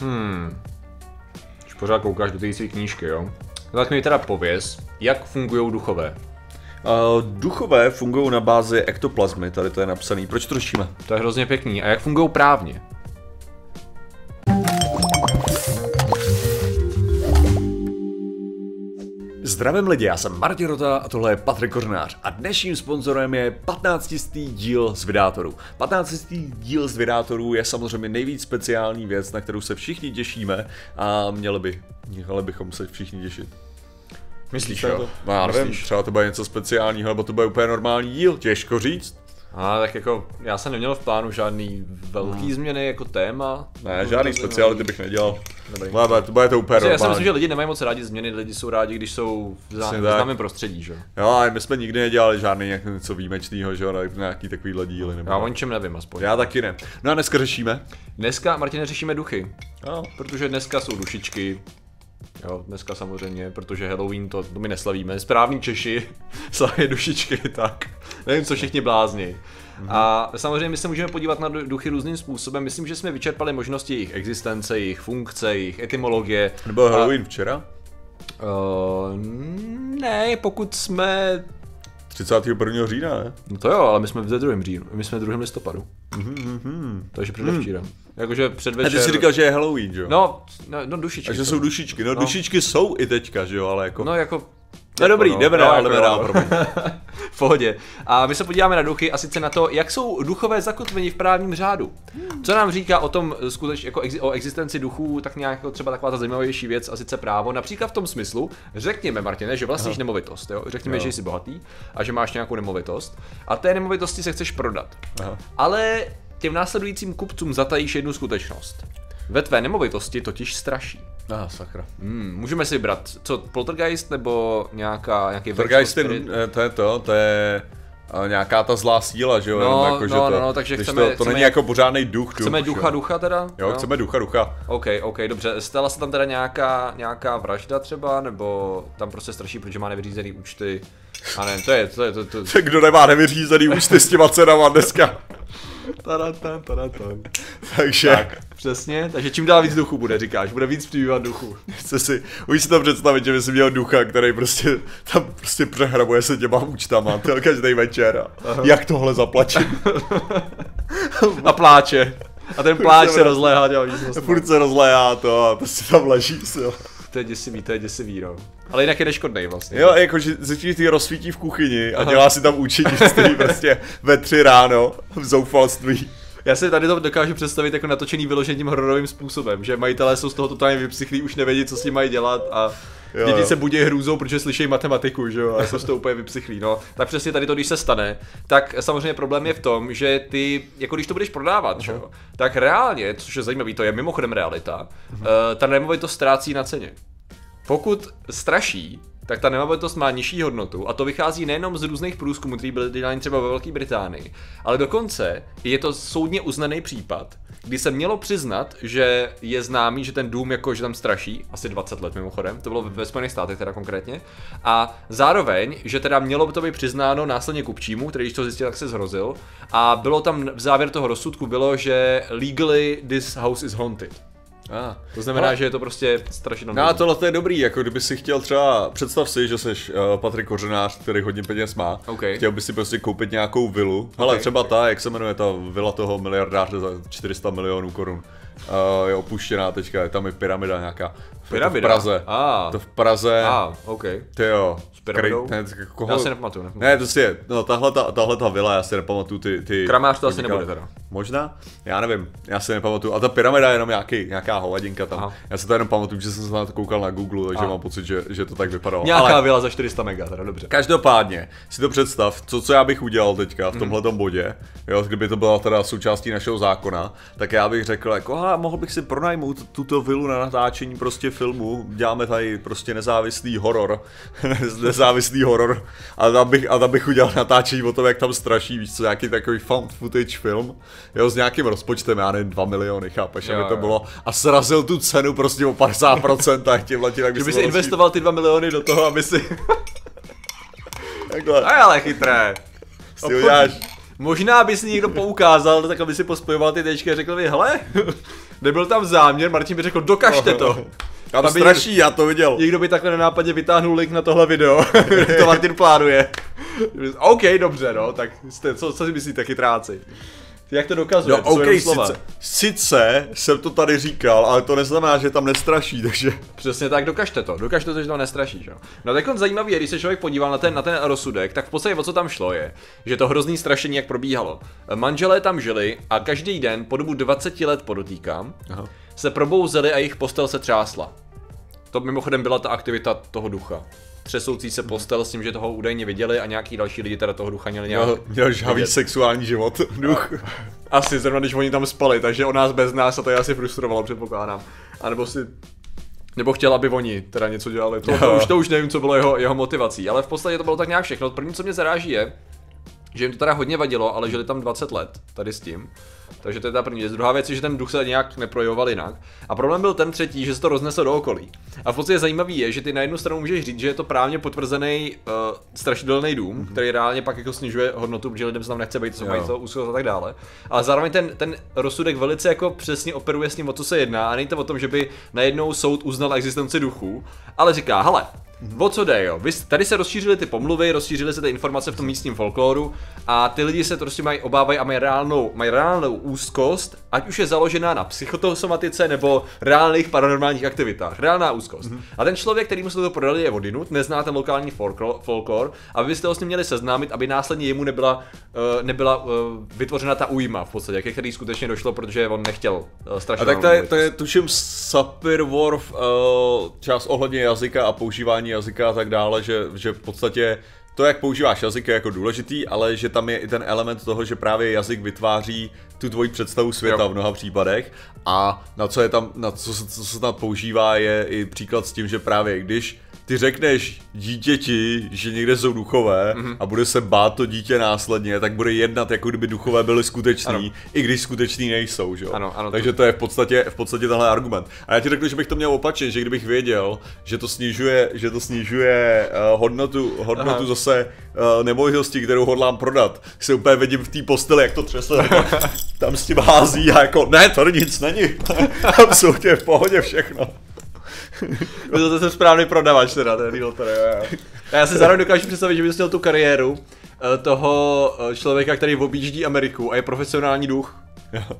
Hmm. Už pořád koukáš do té své knížky, jo? No tak mi teda pověz, jak fungují duchové. Uh, duchové fungují na bázi ektoplazmy, tady to je napsaný. Proč to řešíme? To je hrozně pěkný. A jak fungují právně? Zdravím lidi, já jsem Martin Rota a tohle je Patrik Kořenář a dnešním sponzorem je 15. díl z Vydátorů. 15. díl z Vydátorů je samozřejmě nejvíc speciální věc, na kterou se všichni těšíme a měli, by, měli bychom se všichni těšit. Myslíš, jo? No, já nevím, třeba to bude něco speciálního, nebo to bude úplně normální díl, těžko říct. A tak jako, já jsem neměl v plánu žádný velký hmm. změny jako téma. Ne, žádný speciality bych nedělal. Dobrý. Ale to bude to úplně. Já si myslím, že lidi nemají moc rádi změny, lidi jsou rádi, když jsou v známém prostředí, že? Jo, ale my jsme nikdy nedělali žádný něco výjimečného, že jo, nějaký takový díly. Nebo... Já o ničem nevím aspoň. Já taky ne. No a dneska řešíme? Dneska, Martine, řešíme duchy. No. Protože dneska jsou dušičky, Jo, dneska samozřejmě, protože Halloween to, to my neslavíme. Správní Češi slaví dušičky, tak nevím, co všichni blázni. Mm-hmm. A samozřejmě my se můžeme podívat na duchy různým způsobem. Myslím, že jsme vyčerpali možnosti jejich existence, jejich funkce, jejich etymologie. Nebo Halloween a... včera? Uh, ne, pokud jsme 31. října, ne? No to jo, ale my jsme v druhém říjnu, my jsme v druhém listopadu. Mm-hmm. Takže předevčírem. Mm. Jakože předvečer... A ty jsi říkal, že je Halloween, že jo? No, no, no dušičky. A že jsou dušičky, no, no, dušičky jsou i teďka, že jo, ale jako... No jako No dobrý, jdeme no, dál, jdeme dál, V pohodě. A my se podíváme na duchy a sice na to, jak jsou duchové zakotveni v právním řádu. Co nám říká o tom skutečně jako o existenci duchů, tak nějak jako třeba taková ta zajímavější věc a sice právo. Například v tom smyslu, řekněme Martine, že vlastníš Aha. nemovitost, jo? řekněme, jo. že jsi bohatý a že máš nějakou nemovitost a té nemovitosti se chceš prodat. Aha. Ale těm následujícím kupcům zatajíš jednu skutečnost. Ve tvé nemovitosti totiž straší. Aha, sakra. Hmm, můžeme si vybrat, co, poltergeist nebo nějaká, nějaký Poltergeist je, eh, to je to, to je eh, nějaká ta zlá síla, že jo? No, jako, no, že to, no, no, takže chceme, to, to chceme, není jako pořádný duch. Chceme duch, ducha jo. ducha teda? Jo, jo, chceme ducha ducha. OK, OK, dobře. Stala se tam teda nějaká, nějaká vražda třeba, nebo tam prostě straší, protože má nevyřízený účty? A ne, to je, to je, to, to... to... Kdo nemá nevyřízený účty s těma cenama dneska? Taratan, taratan. Takže. Tak, přesně, takže čím dál víc duchu bude, říkáš, bude víc přibývat duchu. Chce si, už si to představit, že by si měl ducha, který prostě tam prostě přehrabuje se těma účtama, to každý večer a Aha. jak tohle zaplatím. a pláče. A ten pláč se rozléhá dělá víc. Furt se rozléhá to a prostě tam leží si. To je děsivý, to je děsivý, no. Ale jinak je neškodnej vlastně. Jo, jakože začíš ty rozsvítí v kuchyni a dělá si tam účetnictví prostě ve tři ráno v zoufalství. Já si tady to dokážu představit jako natočený vyložením hororovým způsobem, že majitelé jsou z toho totálně vypsychlí, už nevědí, co s tím mají dělat a jo, děti jo. se budí hrůzou, protože slyší matematiku, že jo, a jsou z toho úplně vypsychlí, no. Tak přesně tady to, když se stane, tak samozřejmě problém je v tom, že ty, jako když to budeš prodávat, uh-huh. že jo, tak reálně, což je zajímavé, to je mimochodem realita, uh-huh. uh, ta nemovitost ztrácí na ceně. Pokud straší, tak ta nemovitost má nižší hodnotu a to vychází nejenom z různých průzkumů, které byly dělány třeba ve Velké Británii, ale dokonce je to soudně uznaný případ, kdy se mělo přiznat, že je známý, že ten dům jako, že tam straší, asi 20 let mimochodem, to bylo ve Spojených státech teda konkrétně, a zároveň, že teda mělo by to být přiznáno následně kupčímu, který když to zjistil, tak se zhrozil, a bylo tam v závěr toho rozsudku bylo, že legally this house is haunted. Ah. To znamená, ale... že je to prostě strašně No a tohle to je dobrý, jako kdyby si chtěl třeba, představ si, že jsi uh, Patrik Kořenář, který hodně peněz má, okay. chtěl by si prostě koupit nějakou vilu, okay. ale třeba ta, jak se jmenuje ta vila toho miliardáře za 400 milionů korun. Uh, je opuštěná teďka, je tam i pyramida nějaká. Pyramida? To v Praze. Ah. To v Praze. Ah, OK. Ty jo. S pyramidou? Ne, koho... Já se nepamatuju, nepamatuju. Ne, to si je, no tahle ta, tahle ta vila, já si nepamatuju ty... ty Kramář to asi nebude teda. Možná? Já nevím, já si nepamatuju. A ta pyramida je jenom nějaký, nějaká hovadinka tam. Aha. Já si to jenom pamatuju, že jsem se na to koukal na Google, takže Aha. mám pocit, že, že to tak vypadalo. Nějaká Ale... vila za 400 mega, teda dobře. Každopádně, si to představ, co, co já bych udělal teďka v mhm. tomhle bodě, jo, kdyby to byla teda součástí našeho zákona, tak já bych řekl, jako, mohl bych si pronajmout tuto vilu na natáčení prostě filmu, děláme tady prostě nezávislý horor, nezávislý horor, a tam bych, a tam bych udělal natáčení o tom, jak tam straší, víš co, nějaký takový found footage film, jo, s nějakým rozpočtem, já nevím, 2 miliony, chápeš, jo, aby to bylo, a srazil tu cenu prostě o 50% a tímhle tím, jak by si investoval ty 2 miliony do toho, aby si... Takhle. A ale chytré. Si uděláš... Možná by si někdo poukázal, tak aby si pospojoval ty tečky a řekl mi, hele, nebyl tam záměr, Martin by řekl, dokažte to. Já to Aby straší, já to viděl. Někdo by takhle nenápadně vytáhnul link na tohle video, to Martin plánuje. OK, dobře, no, tak jste, co, co si myslíte, chytráci? Jak to dokazuje? No To jsou OK, jenom slova. sice, sice jsem to tady říkal, ale to neznamená, že tam nestraší, takže... Přesně tak, dokažte to, dokažte to, že to nestraší, že? jo. No tak on zajímavý je, když se člověk podíval na ten, na ten rozsudek, tak v podstatě o co tam šlo je, že to hrozný strašení jak probíhalo. Manželé tam žili a každý den po dobu 20 let podotýkám, Aha. Se probouzeli a jejich postel se třásla. To mimochodem byla ta aktivita toho ducha. Třesoucí se postel s tím, že toho údajně viděli a nějaký další lidi teda toho ducha měli nějak Měl, měl žhavý vidět. sexuální život, duch. Asi zrovna, když oni tam spali, takže o nás bez nás a to je asi frustrovalo, předpokládám. A nebo si nebo chtěl, aby oni teda něco dělali. To, to, už, to už nevím, co bylo jeho, jeho motivací, ale v podstatě to bylo tak nějak všechno. První, co mě zaráží, je, že jim to teda hodně vadilo, ale žili tam 20 let tady s tím. Takže to je ta první věc. Druhá věc je, že ten duch se nějak neprojevoval jinak. A problém byl ten třetí, že se to rozneslo do okolí. A v podstatě zajímavý je, že ty na jednu stranu můžeš říct, že je to právně potvrzený uh, strašidelný dům, mm-hmm. který reálně pak jako snižuje hodnotu, protože lidem se tam nechce být, co mají to úzkost a tak dále. Ale zároveň ten, ten rozsudek velice jako přesně operuje s ním, o co se jedná. A není to o tom, že by najednou soud uznal existenci duchů, ale říká, hele, O co jde, jo? Vy, tady se rozšířily ty pomluvy, rozšířily se ty informace v tom místním folkloru a ty lidi se to prostě mají obávají a mají reálnou, mají reálnou úzkost, ať už je založená na psychosomatice nebo reálných paranormálních aktivitách. Reálná úzkost. Mm-hmm. A ten člověk, který mu se to prodali, je odinut, nezná ten lokální folklor, a vy byste ho s ním měli seznámit, aby následně jemu nebyla, uh, nebyla uh, vytvořena ta újma v podstatě, ke který skutečně došlo, protože on nechtěl uh, strašně A tak to je, to je tuším Sapir-Whorf, uh, část ohledně jazyka a používání jazyka a tak dále, že, že v podstatě to, jak používáš jazyk, je jako důležitý, ale že tam je i ten element toho, že právě jazyk vytváří tu tvoji představu světa Jo. v mnoha případech a na co je tam, na co, se- co se snad používá, je i příklad s tím, že právě když ty řekneš dítěti, že někde jsou duchové Mhm. mm-hmm. a bude se bát to dítě následně, tak bude jednat, jako kdyby duchové byly skuteční, Ano. i když skuteční nejsou, že jo? Ano, ano, Takže to je v podstatě, v podstatě tenhle argument. A já ti řeknu, že bych to měl opačně, že kdybych věděl, že to snižuje, že to snižuje uh, hodnotu, hodnotu Aha. zase uh, nemovitosti, kterou hodlám prodat, se úplně vidím v té posteli, jak to třese, tam s tím hází a jako, ne, tady nic není, absolutně v pohodě všechno. To je ten správný prodavač teda, ten realtor, jo, jo. A já si zároveň dokážu představit, že bys měl tu kariéru eh, toho eh, člověka, který objíždí Ameriku a je profesionální duch.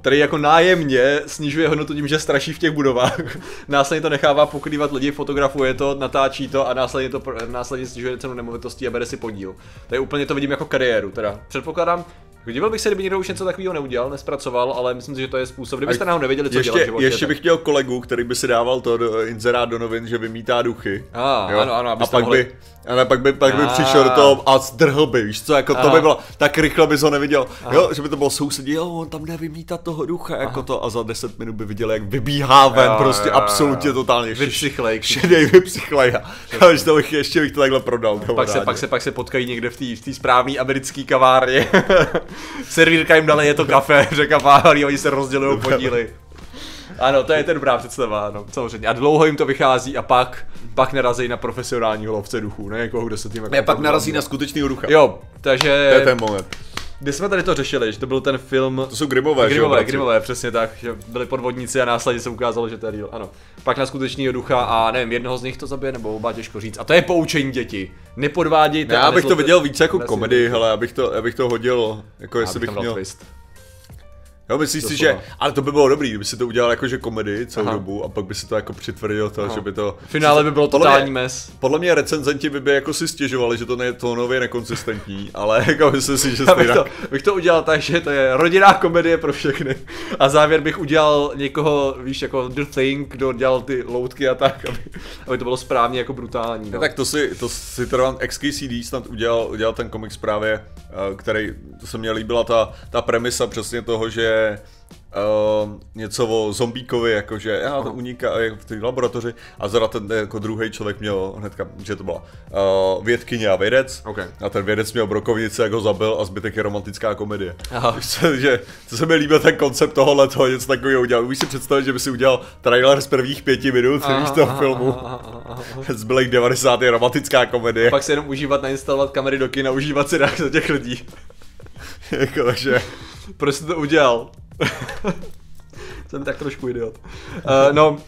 Který jako nájemně snižuje hodnotu tím, že straší v těch budovách. následně to nechává pokrývat lidi, fotografuje to, natáčí to a následně to následně snižuje cenu nemovitostí a bere si podíl. To je úplně to vidím jako kariéru teda. Předpokládám, Divil bych se, kdyby někdo už něco takového neudělal, nespracoval, ale myslím si, že to je způsob. Kdybyste náhodou nevěděli, co ještě, dělat v životě. ještě bych měl kolegu, který by si dával to do, inzerát do novin, že vymítá duchy. A, Jo? ano, ano, a pak mohli... by, a ne, pak by, pak by přišel do toho a zdrhl by, víš co, jako to by bylo, tak rychle bys ho neviděl, jo, že by to bylo sousedí, jo, on tam nevymítá toho ducha, jako to, a za 10 minut by viděl, jak vybíhá ven, prostě absolutně totálně Vypsychlej. šedej vypsychlej, ale to bych, ještě bych to takhle prodal, Pak se, pak, se, pak se potkají někde v té správné americké kavárně. Servírka jim dala, je to kafe, řeka pálí, oni se rozdělují podíly. Ano, to je ten dobrá představa, ano, samozřejmě. A dlouho jim to vychází a pak, pak narazí na profesionálního lovce duchů, ne někoho, kdo se tím jako Ne, pak narazí na skutečného ducha. Jo, takže... To je ten moment. Kdy jsme tady to řešili, že to byl ten film... To jsou Grimové, že Grimové, bratři? Grimové, přesně tak, že byli podvodníci a následně se ukázalo, že to je real, ano. Pak na skutečného ducha a nevím, jednoho z nich to zabije, nebo oba těžko říct. A to je poučení děti. Nepodvádějte. Ne, já bych to viděl více jako komedii, hele, abych to, abych to hodil, jako jestli bych měl... twist. Jo, myslíš si, že, ale to by bylo dobrý, kdyby si to udělal jakože komedii celou Aha. dobu a pak by si to jako přitvrdil to, Aha. že by to... V finále by bylo Podle mě- totální mes. Podle mě recenzenti by, by jako si stěžovali, že to ne, tónově nekonsistentní, ale jako myslím si, že Já bych stejně... to, bych to udělal tak, že to je rodinná komedie pro všechny. A závěr bych udělal někoho, víš, jako The Thing, kdo dělal ty loutky a tak, aby, aby to bylo správně jako brutální. No. Tak to si, to si teda XKCD snad udělal, udělal ten komiks právě, který, to se mně líbila ta, ta premisa přesně toho, že Uh, něco o zombíkovi, jakože já to uniká v té laboratoři a zrovna ten jako druhý člověk měl hnedka, že to byla uh, vědkyně a vědec Ok. a ten vědec měl brokovnici, jak ho zabil a zbytek je romantická komedie. Aha. Že, to se mi líbil ten koncept tohohle toho, něco takového udělal. Umíš si představit, že by si udělal trailer z prvních pěti minut Aha, víš, toho aha, filmu. aha. Zbylých 90 je romantická komedie. Pak se jenom užívat, nainstalovat kamery do kina, užívat si za těch lidí. jako, takže, Proč jsi to udělal? Jsem tak trošku idiot. Uh, no,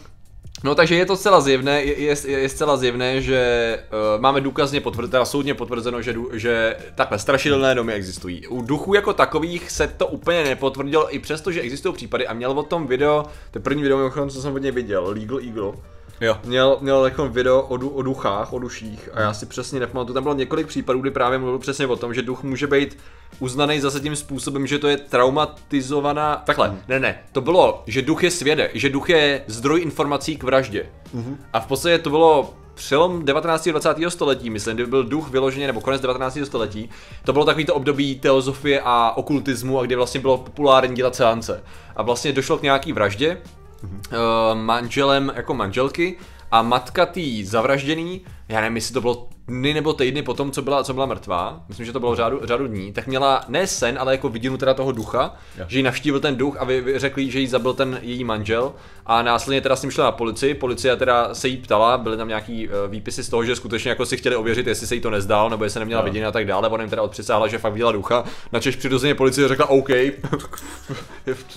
No takže je to zcela zjevné, je, je, je zcela zjevné, že uh, máme důkazně potvrzeno, soudně potvrzeno, že, že takhle strašidelné domy existují. U duchů jako takových se to úplně nepotvrdilo, i přesto, že existují případy a měl o tom video, to první video, co jsem od něj viděl, Legal Eagle, Jo. Měl, měl jako video o, du, o duchách, o duších a já si přesně nepamatuju. Tam bylo několik případů, kdy právě mluvil přesně o tom, že duch může být uznaný zase tím způsobem, že to je traumatizovaná. Takhle, mm. ne, ne, to bylo, že duch je svědek, že duch je zdroj informací k vraždě. Mm-hmm. A v podstatě to bylo přelom 19. a 20. století, myslím, kdy byl duch vyloženě, nebo konec 19. století, to bylo takový to období teozofie a okultismu, a kdy vlastně bylo populární dělat seance. A vlastně došlo k nějaký vraždě, mm-hmm. manželem jako manželky a matka tý zavražděný, já nevím, jestli to bylo dny nebo týdny potom, co byla, co byla mrtvá, myslím, že to bylo řádu, řádu dní, tak měla ne sen, ale jako vidinu teda toho ducha, ja. že ji navštívil ten duch a vy, vy řekli, že jí zabil ten její manžel. A následně teda s ním šla na policii, policie teda se jí ptala, byly tam nějaký uh, výpisy z toho, že skutečně jako si chtěli ověřit, jestli se jí to nezdál, nebo jestli neměla ja. vidění a tak dále, ona jim teda odpřisáhla, že fakt viděla ducha, načež přirozeně policie řekla OK,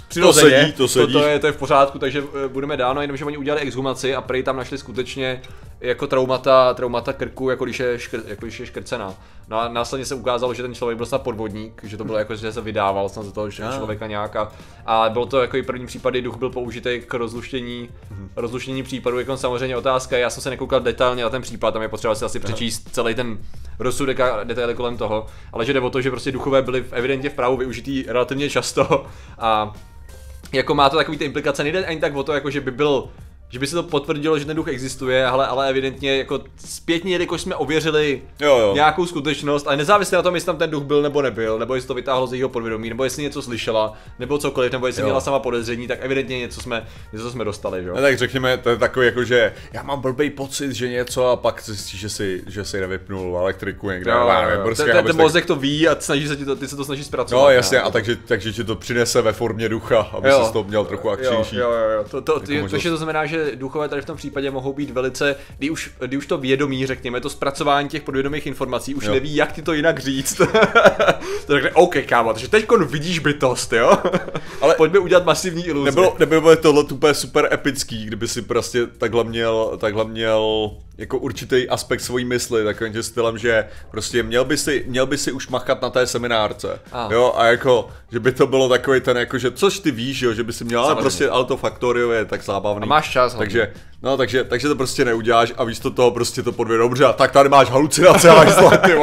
přirozeně, to, sedí, to, sedí. To, to, je, to je v pořádku, takže uh, budeme dál, no jenomže oni udělali exhumaci a prej tam našli skutečně jako traumata, traumata krku, jako když je, škr, jako když je škrcená. No a následně se ukázalo, že ten člověk byl snad podvodník, že to bylo jako, že se vydával snad za toho člověka nějaká. A bylo to jako i první případ, kdy duch byl použitý k rozluštění, mm-hmm. rozluštění případu, jako samozřejmě otázka, já jsem se nekoukal detailně na ten případ, tam je potřeba si asi přečíst celý ten rozsudek a detaily kolem toho, ale že jde o to, že prostě duchové byly evidentně v právu využitý relativně často a jako má to takový ty implikace, nejde ani tak o to, jako že by byl že by se to potvrdilo, že ten duch existuje, ale, ale evidentně jako zpětně, jelikož jsme ověřili jo, jo. nějakou skutečnost, ale nezávisle na tom, jestli tam ten duch byl nebo nebyl, nebo jestli to vytáhlo z jejího podvědomí, nebo jestli něco slyšela, nebo cokoliv, nebo jestli jo. měla sama podezření, tak evidentně něco jsme, něco jsme dostali, jo. No, tak řekněme, to je takový jako, že já mám blbý pocit, že něco a pak zjistíš, že si, že si nevypnul elektriku někde. Jo, jo, jo. Prostě, ten, ten mozek to ví a snaží se ti to, ty se to snaží zpracovat. No jasně, a takže, takže ti to přinese ve formě ducha, aby se to měl trochu akčnější. Jo, jo, jo. To, to, jako to, to, to znamená, že duchové tady v tom tom případě mohou být velice, kdy už, kdy už to vědomí, řekněme, to zpracování těch podvědomých informací už jo. neví, jak ti to jinak říct. to řekne, OK, kámo, takže teď vidíš bytost, jo? Ale pojďme udělat masivní iluzi. Nebylo, nebylo tohle úplně super epický, kdyby si prostě takhle měl, takhle měl jako určitý aspekt svojí mysli, takovým tím stylem, že prostě měl by si, měl by si už machat na té seminárce, ah. jo, a jako, že by to bylo takový ten, jako, že což ty víš, jo, že by si měl, ale prostě, ale to faktorio je tak zábavný. A máš čas. Takže, no, takže, takže to prostě neuděláš a víš to toho prostě to podvě dobře, a tak tady máš halucinace a máš zlaty,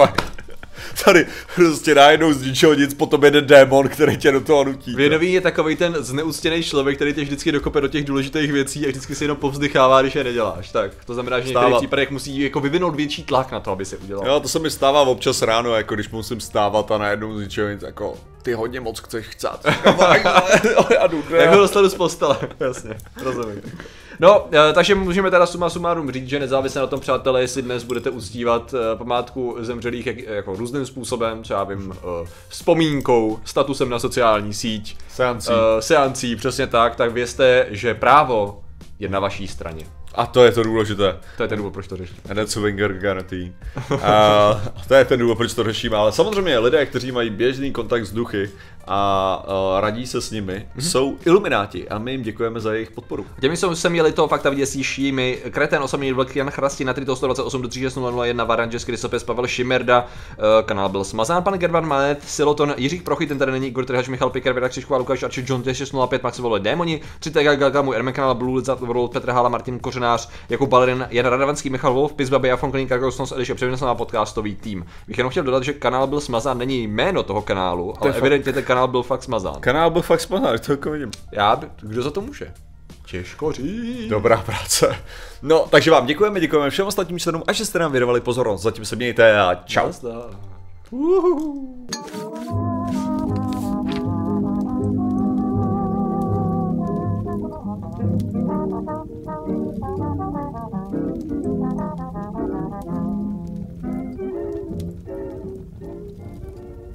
tady prostě najednou z ničeho nic, potom jede démon, který tě do toho nutí. Věnový je takový ten zneúctěný člověk, který tě vždycky dokope do těch důležitých věcí a vždycky si jenom povzdychává, když je neděláš. Tak to znamená, že v některých případech musí jako vyvinout větší tlak na to, aby se udělal. Jo, to se mi stává občas ráno, jako když musím stávat a najednou z ničeho nic, jako ty hodně moc chceš chcát. já jdu, Jak ho dostanu z postele, jasně, rozumím. No, eh, takže můžeme teda suma sumárum říct, že nezávisle na tom, přátelé, jestli dnes budete uctívat eh, památku zemřelých jak, jako různým způsobem, třeba vím, eh, vzpomínkou, statusem na sociální síť, seancí. seancí, přesně tak, tak vězte, že právo je na vaší straně. A to je to důležité. To je ten důvod, proč to řeším. And that's a Wenger guarantee. a to je ten důvod, proč to řešíme. Ale samozřejmě lidé, kteří mají běžný kontakt s duchy a uh, radí se s nimi, mm-hmm. jsou ilumináti a my jim děkujeme za jejich podporu. Těmi jsou se měli to fakt vidět s jimi Kreten, osobní vlk Jan Chrasti na 128 do 36001 Varanges, Krysopes, Pavel Šimerda, uh, kanál byl smazán, pan Gervan Manet, Siloton, Jiří Prochy, ten tady není, Igor Trhač, Michal Piker, Věda Křišková, Lukáš Arči, John 605, Max Vole, Démoni, 3 Gaga, můj Ermen kanál Blue Lizard World, Petr Hala, Martin Kořenář, jako Balerin, Jan Radavanský, Michal Wolf, Pizbaby, Jafon Klín, Kargosnos, Eliše, převěděl na podcastový tým. Bych jenom chtěl dodat, že kanál byl smazán, není jméno toho kanálu, ale evidentně ten kanál byl fakt smazán. Kanál byl fakt smazán, to jako vidím. Já, kdo za to může? Těžko říct. Dobrá práce. No, takže vám děkujeme, děkujeme všem ostatním členům a že jste nám věnovali pozornost. Zatím se mějte a čau. Thank